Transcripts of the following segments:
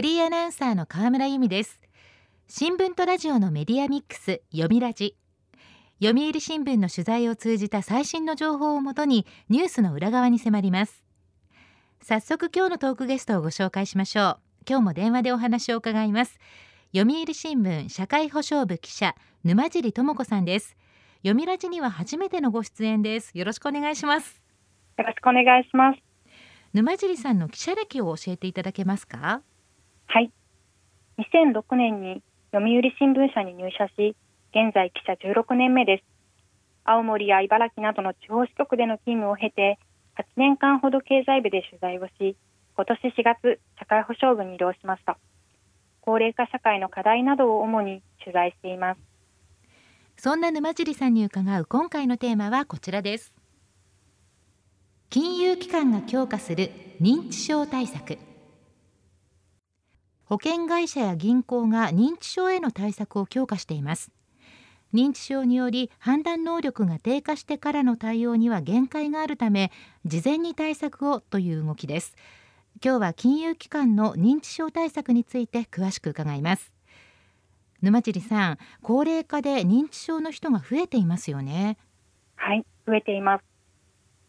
フリーアナウンサーの河村由美です。新聞とラジオのメディアミックス読みラジ。読売新聞の取材を通じた最新の情報をもとにニュースの裏側に迫ります。早速今日のトークゲストをご紹介しましょう。今日も電話でお話を伺います。読売新聞社会保障部記者沼尻智子さんです。読みラジには初めてのご出演です。よろしくお願いします。よろしくお願いします。沼尻さんの記者歴を教えていただけますか？はい。2006年に読売新聞社に入社し現在記者16年目です。青森や茨城などの地方支局での勤務を経て8年間ほど経済部で取材をし今年4月社会保障部に移動しました。高齢化社会の課題などを主に取材しています。そんな沼尻さんに伺う今回のテーマはこちらです。金融機関が強化する認知症対策。保険会社や銀行が認知症への対策を強化しています。認知症により判断能力が低下してからの対応には限界があるため事前に対策をという動きです。今日は金融機関の認知症対策について詳しく伺います。沼尻さん高齢化で認知症の人が増えていますよね。はい増えています。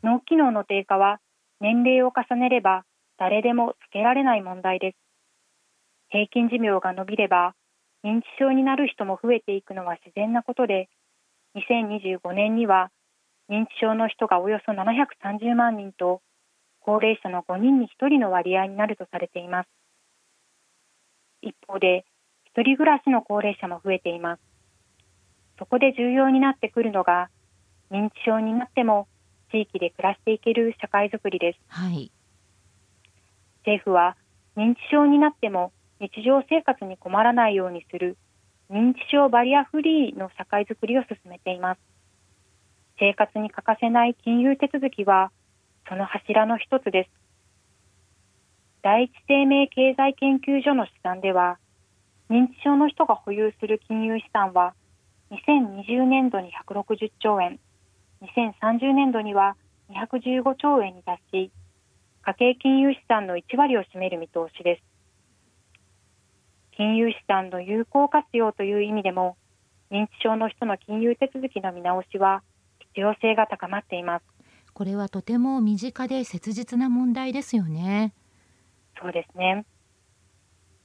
脳機能の低下は年齢を重ねれば誰でも避けられない問題です。平均寿命が伸びれば認知症になる人も増えていくのは自然なことで2025年には認知症の人がおよそ730万人と高齢者の5人に1人の割合になるとされています。一方で一人暮らしの高齢者も増えています。そこで重要になってくるのが認知症になっても地域で暮らしていける社会づくりです、はい、政府は認知症になっても日常生活に困らないようにする認知症バリアフリーの社会づくりを進めています。生活に欠かせない金融手続きはその柱の一つです。第一生命経済研究所の試算では認知症の人が保有する金融資産は2020年度に160兆円2030年度には215兆円に達し家計金融資産の1割を占める見通しです。金融資産の有効活用という意味でも認知症の人の金融手続きの見直しは必要性が高まっています。これはとても身近で切実な問題ですよね。そうですね。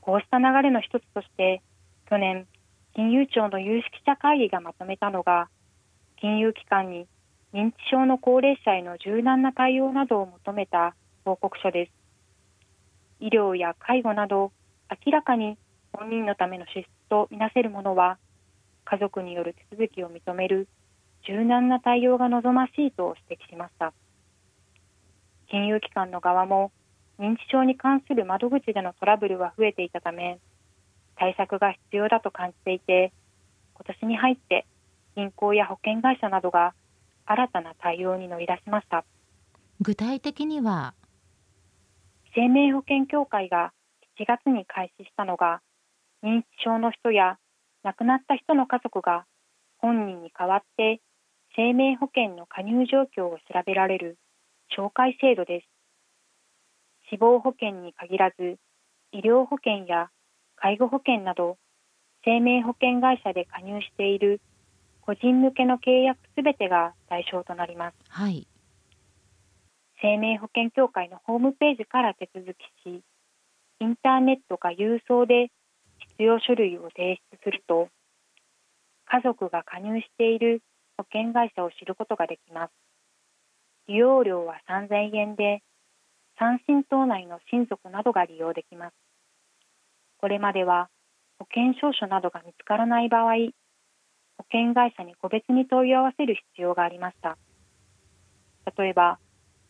こうした流れの一つとして去年金融庁の有識者会議がまとめたのが金融機関に認知症の高齢者への柔軟な対応などを求めた報告書です。医療や介護など明らかに本人のための支出とみなせるものは家族による手続きを認める柔軟な対応が望ましいと指摘しました。金融機関の側も認知症に関する窓口でのトラブルは増えていたため対策が必要だと感じていて今年に入って銀行や保険会社などが新たな対応に乗り出しました。具体的には？生命保険協会が7月に開始したのが認知症の人や亡くなった人の家族が本人に代わって生命保険の加入状況を調べられる紹介制度です。死亡保険に限らず医療保険や介護保険など生命保険会社で加入している個人向けの契約すべてが対象となります、はい、生命保険協会のホームページから手続きしインターネットか郵送で必要書類を提出すると家族が加入している保険会社を知ることができます。利用料は3000円で三親等内の親族などが利用できます。これまでは保険証書などが見つからない場合保険会社に個別に問い合わせる必要がありました。例えば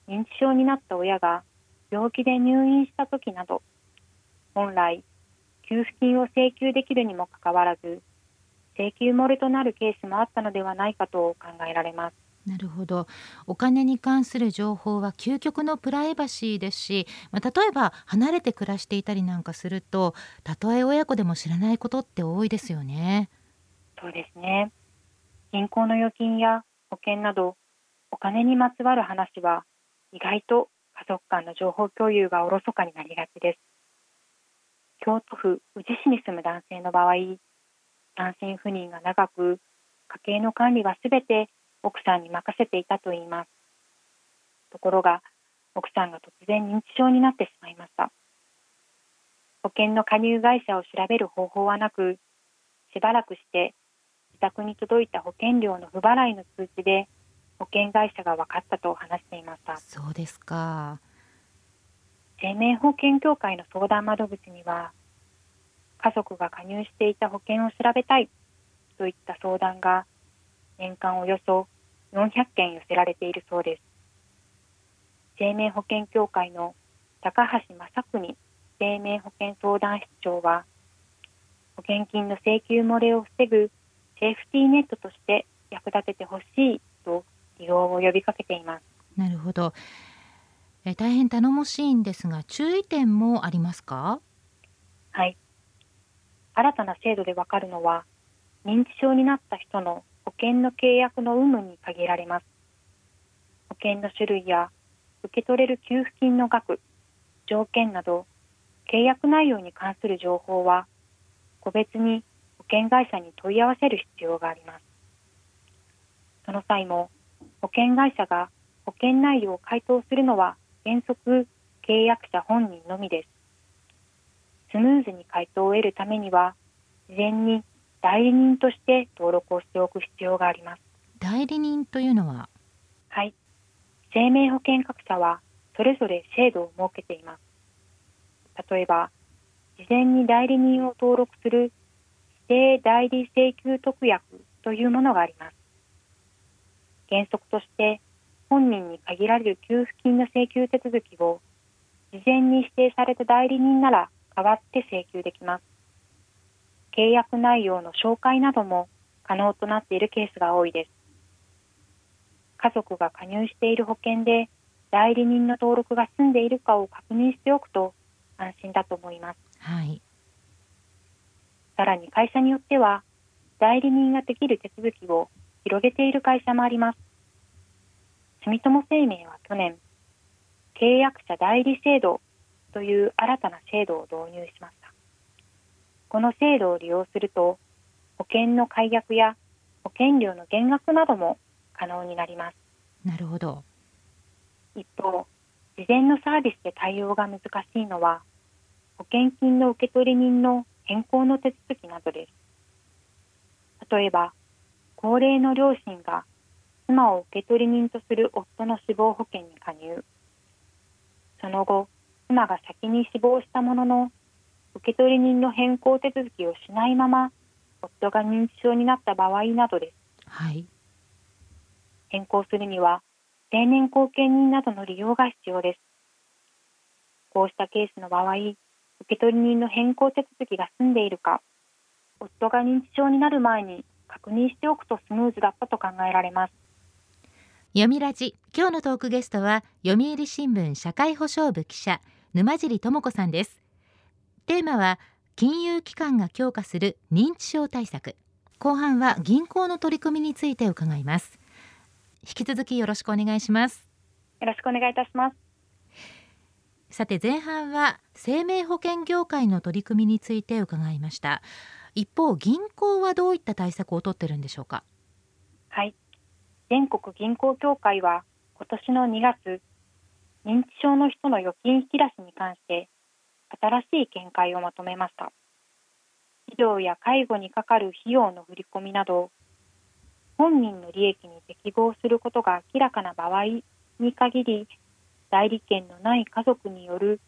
認知症になった親が病気で入院した時など本来給付金を請求できるにもかかわらず請求漏れとなるケースもあったのではないかと考えられます。なるほど。お金に関する情報は究極のプライバシーですし、まあ、例えば離れて暮らしていたりなんかするとたとえ親子でも知らないことって多いですよね。そうですね。銀行の預金や保険などお金にまつわる話は意外と家族間の情報共有がおろそかになりがちです京都府宇治市に住む男性の場合単身赴任が長く家計の管理はすべて奥さんに任せていたといいます。ところが奥さんが突然認知症になってしまいました。保険の加入会社を調べる方法はなくしばらくして自宅に届いた保険料の不払いの通知で保険会社が分かったと話していました。そうですか。生命保険協会の相談窓口には家族が加入していた保険を調べたいといった相談が年間およそ400件寄せられているそうです。生命保険協会の高橋正邦生命保険相談室長は保険金の請求漏れを防ぐセーフティーネットとして役立ててほしいと利用を呼びかけています。なるほど。え大変頼もしいんですが注意点もありますか？はい。新たな制度でわかるのは認知症になった人の保険の契約の有無に限られます。保険の種類や受け取れる給付金の額条件など契約内容に関する情報は個別に保険会社に問い合わせる必要があります。その際も保険会社が保険内容を回答するのは原則契約者本人のみです。スムーズに回答を得るためには事前に代理人として登録をしておく必要があります。代理人というのは？はい。生命保険各社はそれぞれ制度を設けています。例えば事前に代理人を登録する指定代理請求特約というものがあります。原則として本人に限られる給付金の請求手続きを事前に指定された代理人なら代わって請求できます。契約内容の紹介なども可能となっているケースが多いです。家族が加入している保険で代理人の登録が済んでいるかを確認しておくと安心だと思います。はい。さらに会社によっては代理人ができる手続きを広げている会社もあります住友生命は去年契約者代理制度という新たな制度を導入しました。この制度を利用すると保険の解約や保険料の減額なども可能になります。なるほど。一方事前のサービスで対応が難しいのは保険金の受取人の変更の手続きなどです。例えば高齢の両親が妻を受取人とする夫の死亡保険に加入。その後妻が先に死亡したものの受取人の変更手続きをしないまま夫が認知症になった場合などです。はい。変更するには定年後見人などの利用が必要です。こうしたケースの場合受取人の変更手続きが済んでいるか夫が認知症になる前に確認しておくとスムーズだったと考えられます読みラジ。今日のトークゲストは読売新聞社会保障部記者沼尻智子さんです。テーマは金融機関が強化する認知症対策。後半は銀行の取り組みについて伺います。引き続きよろしくお願いします。よろしくお願いいたします。さて前半は生命保険業界の取り組みについて伺いました。一方銀行はどういった対策を取ってるんでしょうか？はい全国銀行協会は今年の2月認知症の人の預金引き出しに関して新しい見解をまとめました。医療や介護にかかる費用の振り込みなど本人の利益に適合することが明らかな場合に限り代理権のない家族による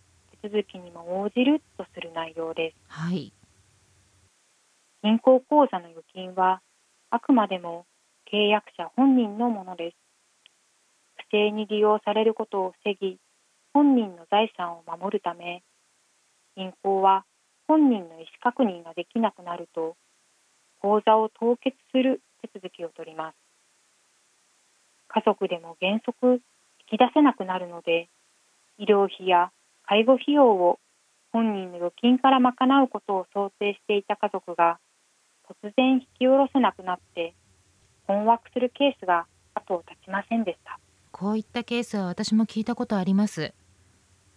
手続きにも応じるとする内容です。はい。銀行口座の預金はあくまでも契約者本人のものです。不正に利用されることを防ぎ本人の財産を守るため銀行は本人の意思確認ができなくなると口座を凍結する手続きを取ります。家族でも原則引き出せなくなるので医療費や介護費用を本人の預金から賄うことを想定していた家族が突然引き下ろせなくなって困惑するケースが後を絶ちませんでした。こういったケースは私も聞いたことあります。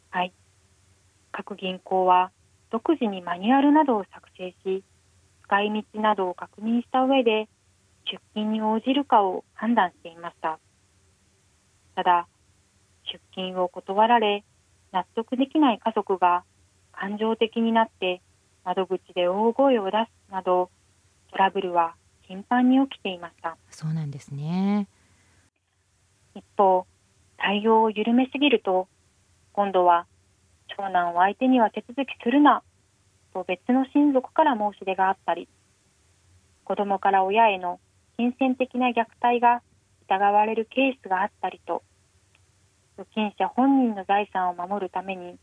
はい。各銀行は独自にマニュアルなどを作成し使い道などを確認した上で出勤に応じるかを判断していました。ただ出勤を断られ納得できない家族が感情的になって窓口で大声を出すなどトラブルは頻繁に起きていました。そうなんですね。一方対応を緩めすぎると今度は長男を相手には手続きするなと別の親族から申し出があったり子どもから親への金銭的な虐待が疑われるケースがあったりと預金者本人の財産を守るために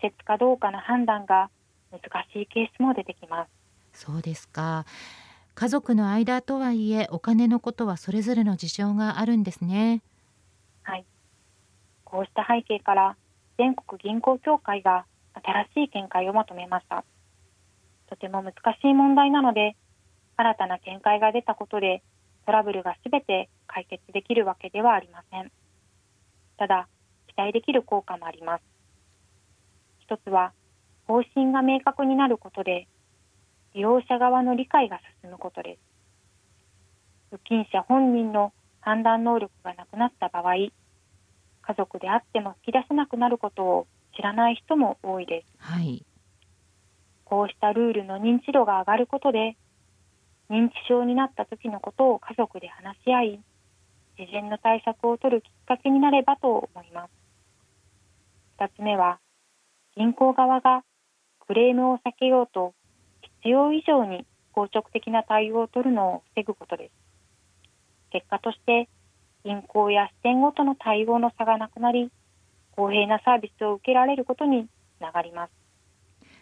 適切かどうかの判断が難しいケースも出てきます。そうですか家族の間とはいえお金のことはそれぞれの事情があるんですね。はい。こうした背景から全国銀行協会が新しい見解をまとめました。とても難しい問題なので新たな見解が出たことでトラブルがすべて解決できるわけではありません。ただ期待できる効果もあります。一つは方針が明確になることで利用者側の理解が進むことです。預金者本人の判断能力がなくなった場合家族であっても引き出せなくなることを知らない人も多いです、はい、こうしたルールの認知度が上がることで認知症になった時のことを家族で話し合い事前の対策を取るきっかけになればと思います。2つ目は銀行側がクレームを避けようと必要以上に硬直的な対応を取るのを防ぐことです。結果として銀行や支店ごとの対応の差がなくなり公平なサービスを受けられることにつながります。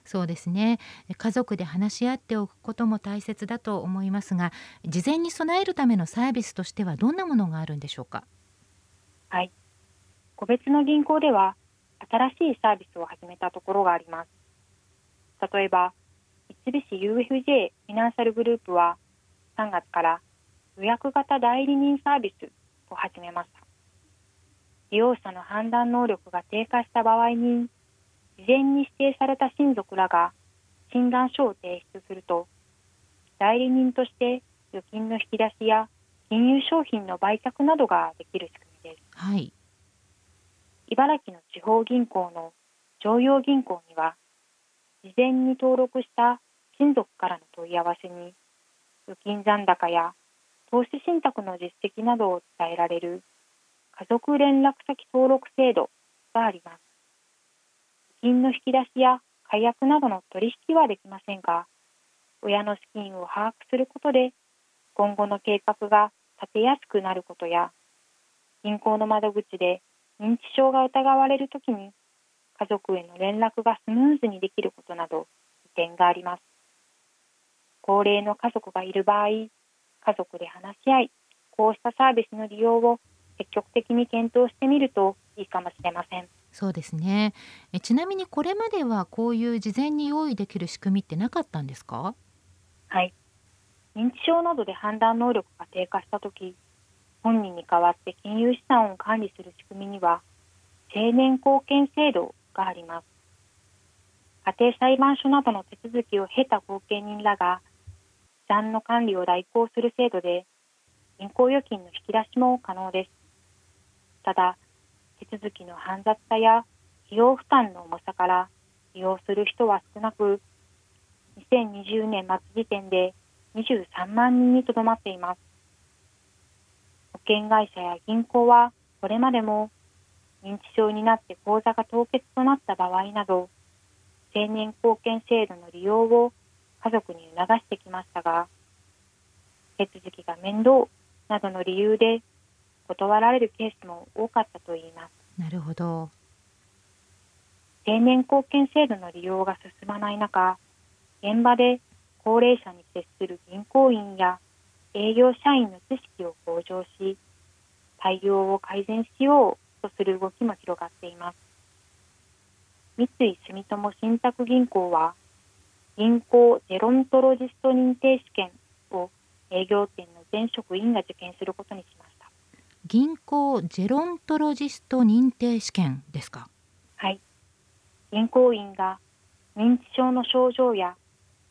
そうですね。家族で話し合っておくことも大切だと思いますが事前に備えるためのサービスとしてはどんなものがあるんでしょうか？はい。個別の銀行では新しいサービスを始めたところがあります。例えば三菱 UFJ フィナンシャルグループは3月から予約型代理人サービスを始めました。利用者の判断能力が低下した場合に事前に指定された親族らが診断書を提出すると代理人として預金の引き出しや金融商品の売却などができる仕組みです、はい、茨城の地方銀行の常陽銀行には事前に登録した親族からの問い合わせに預金残高や投資信託の実績などを伝えられる家族連絡先登録制度があります。金の引き出しや解約などの取引はできませんが、親の資金を把握することで今後の計画が立てやすくなることや、銀行の窓口で認知症が疑われるときに家族への連絡がスムーズにできることなど利点があります。高齢の家族がいる場合、家族で話し合い、こうしたサービスの利用を積極的に検討してみるといいかもしれません。そうですねえちなみにこれまではこういう事前に用意できる仕組みってなかったんですか？はい認知症などで判断能力が低下した時本人に代わって金融資産を管理する仕組みには青年貢献制度があります。家庭裁判所などの手続きを経た後見人らが資産の管理を代行する制度で銀行預金の引き出しも可能です。ただ手続きの煩雑さや費用負担の重さから利用する人は少なく2020年末時点で23万人にとどまっています。保険会社や銀行はこれまでも認知症になって口座が凍結となった場合など青年貢献制度の利用を家族に促してきましたが手続きが面倒などの理由で断られるケースも多かったといいます。なるほど青年貢献制度の利用が進まない中現場で高齢者に接する銀行員や営業社員の知識を向上し対応を改善しようとする動きも広がっています。三井住友信託銀行は銀行ゼロントロジスト認定試験を営業店の全職員が受験することにしました。銀行ジェロントロジスト認定試験ですか？はい。銀行員が認知症の症状や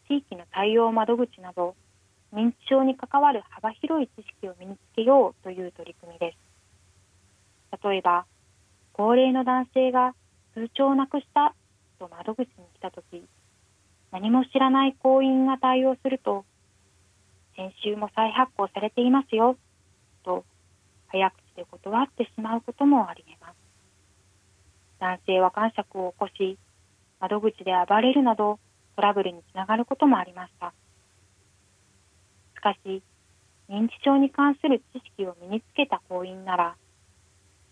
地域の対応窓口など認知症に関わる幅広い知識を身につけようという取り組みです例えば高齢の男性が通帳をなくしたと窓口に来た時何も知らない行員が対応すると先週も再発行されていますよと早口で断ってしまうこともあり得ます。男性は感触を起こし窓口で暴れるなどトラブルにつながることもありました。しかし認知症に関する知識を身につけた行員なら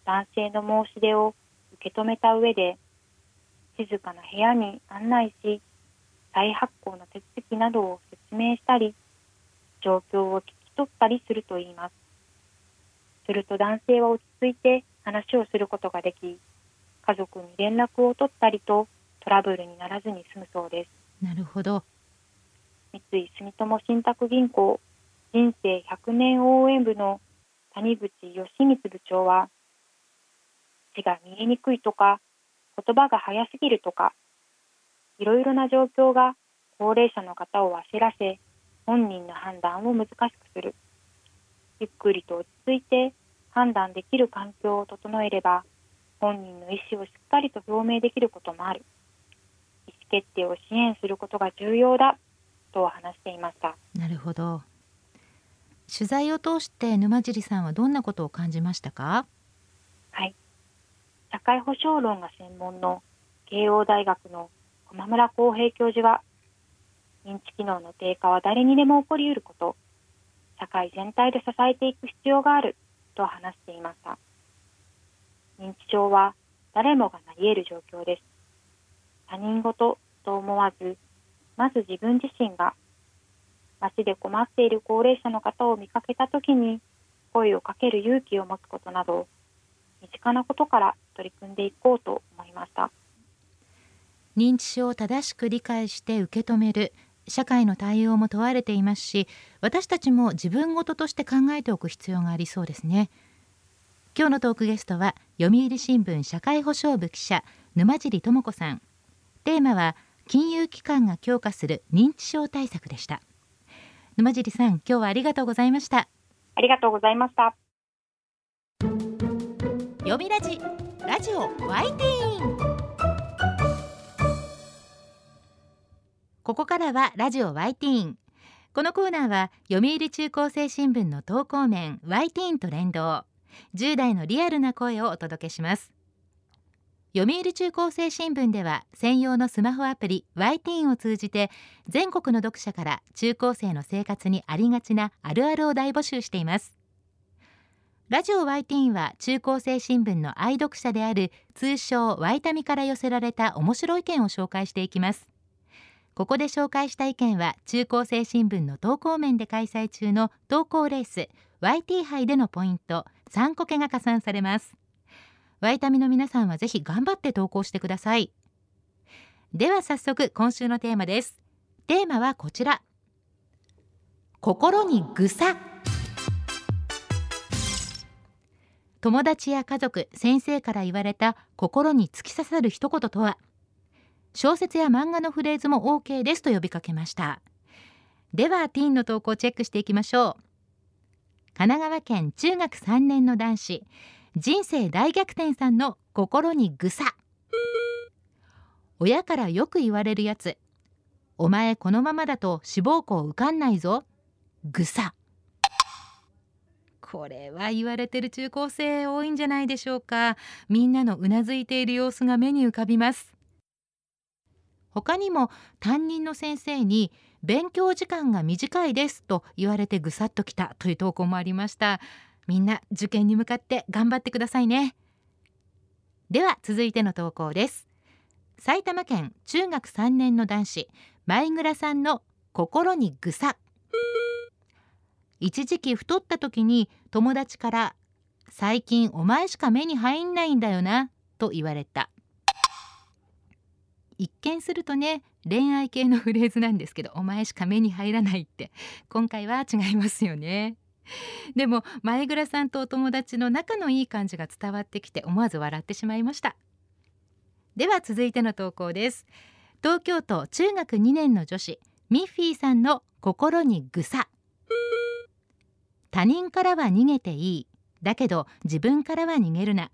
男性の申し出を受け止めた上で静かな部屋に案内し再発行の手続きなどを説明したり状況を聞き取ったりするといいます。すると男性は落ち着いて話をすることができ家族に連絡を取ったりとトラブルにならずに済むそうです。なるほど。三井住友信託銀行人生100年応援部の谷口義光部長は字が見えにくいとか言葉が早すぎるとかいろいろな状況が高齢者の方を焦らせ本人の判断を難しくする。ゆっくりと落ち着いて判断できる環境を整えれば本人の意思をしっかりと表明できることもある。意思決定を支援することが重要だと話していました。なるほど。取材を通して沼尻さんはどんなことを感じましたか？社会保障論が専門の慶応大学の駒村康平教授は認知機能の低下は誰にでも起こりうること社会全体で支えていく必要があると話していました。認知症は誰もがなり得る状況です。他人事と思わずまず自分自身が街で困っている高齢者の方を見かけた時に声をかける勇気を持つことなど身近なことから取り組んでいこうと思いました。認知症を正しく理解して受け止める社会の対応も問われていますし私たちも自分事として考えておく必要がありそうですね。今日のトークゲストは読売新聞社会保障部記者沼尻智子さん。テーマは金融機関が強化する認知症対策でした。沼尻さん今日はありがとうございました。ありがとうございました読みラジラジオワイティーン。ここからはラジオワイティーン。このコーナーは読売中高生新聞の投稿面ワイティーンと連動。10代のリアルな声をお届けします。読売中高生新聞では専用のスマホアプリ y ティーンを通じて全国の読者から中高生の生活にありがちなあるあるを大募集しています。ラジオ y ティーンは中高生新聞の愛読者である通称ワイタミから寄せられた面白い意見を紹介していきます。ここで紹介した意見は中高生新聞の投稿面で開催中の投稿レース YT 杯でのポイント3個けが加算されます。ワイタミの皆さんはぜひ頑張って投稿してください。では早速今週のテーマです。テーマはこちら。心にぐさ。友達や家族先生から言われた心に突き刺さる一言とは小説や漫画のフレーズも OK ですと呼びかけました。ではティーンの投稿をチェックしていきましょう。神奈川県中学3年の男子人生大逆転さんの心にぐさ。親からよく言われるやつ。お前このままだと志望校受かんないぞ。ぐさ。これは言われてる中高生多いんじゃないでしょうか。みんなのうなずいている様子が目に浮かびます。他にも担任の先生に勉強時間が短いですと言われてぐさっときたという投稿もありました。みんな受験に向かって頑張ってくださいね。では続いての投稿です。埼玉県中学3年の男子前倉さんの心にぐさ。一時期太った時に友達から最近お前しか目に入んないんだよなと言われた。一見するとね恋愛系のフレーズなんですけどお前しか目に入らないって今回は違いますよね。でも前倉さんとお友達の仲のいい感じが伝わってきて思わず笑ってしまいました。では続いての投稿です。東京都中学2年の女子ミッフィーさんの心にぐさ。他人からは逃げていいだけど自分からは逃げるな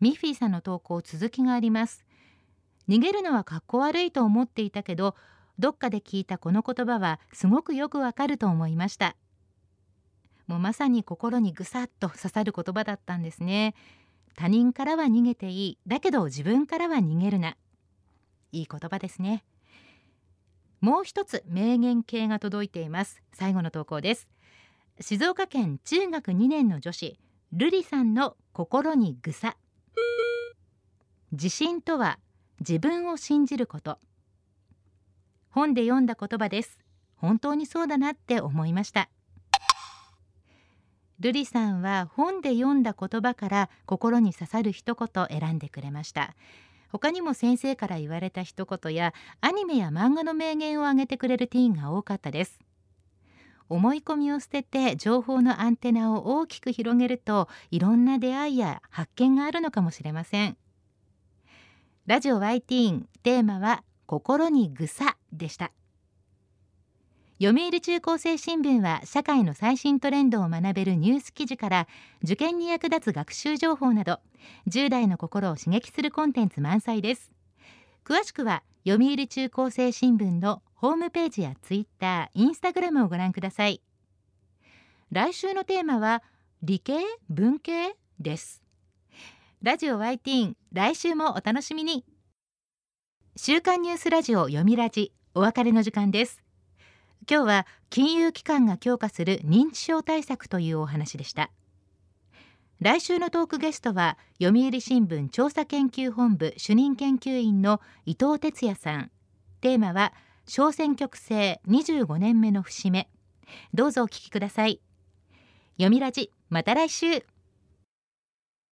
ミッフィーさんの投稿続きがあります逃げるのはかっこ悪いと思っていたけどどっかで聞いたこの言葉はすごくよくわかると思いましたもうまさに心にぐさっと刺さる言葉だったんですね他人からは逃げていいだけど自分からは逃げるないい言葉ですね。もう一つ名言系が届いています。最後の投稿です。静岡県中学2年の女子ルリさんの心にぐさ。自信とは自分を信じること。本で読んだ言葉です。本当にそうだなって思いました。ルリさんは本で読んだ言葉から心に刺さる一言選んでくれました。他にも先生から言われた一言やアニメや漫画の名言を挙げてくれるティーンが多かったです。思い込みを捨てて情報のアンテナを大きく広げるといろんな出会いや発見があるのかもしれません。ラジオ Y ティーンテーマは心にぐさでした。読売中高生新聞は社会の最新トレンドを学べるニュース記事から受験に役立つ学習情報など10代の心を刺激するコンテンツ満載です。詳しくは読売中高生新聞のホームページやツイッター、インスタグラムをご覧ください。来週のテーマは理系文系です。ラジオ Y ティーン来週もお楽しみに。週刊ニュースラジオ読みラジお別れの時間です。今日は金融機関が強化する認知症対策というお話でした。来週のトークゲストは読売新聞調査研究本部主任研究員の伊藤哲也さん。テーマは小選挙区制25年目の節目。どうぞお聞きください。読みラジまた来週。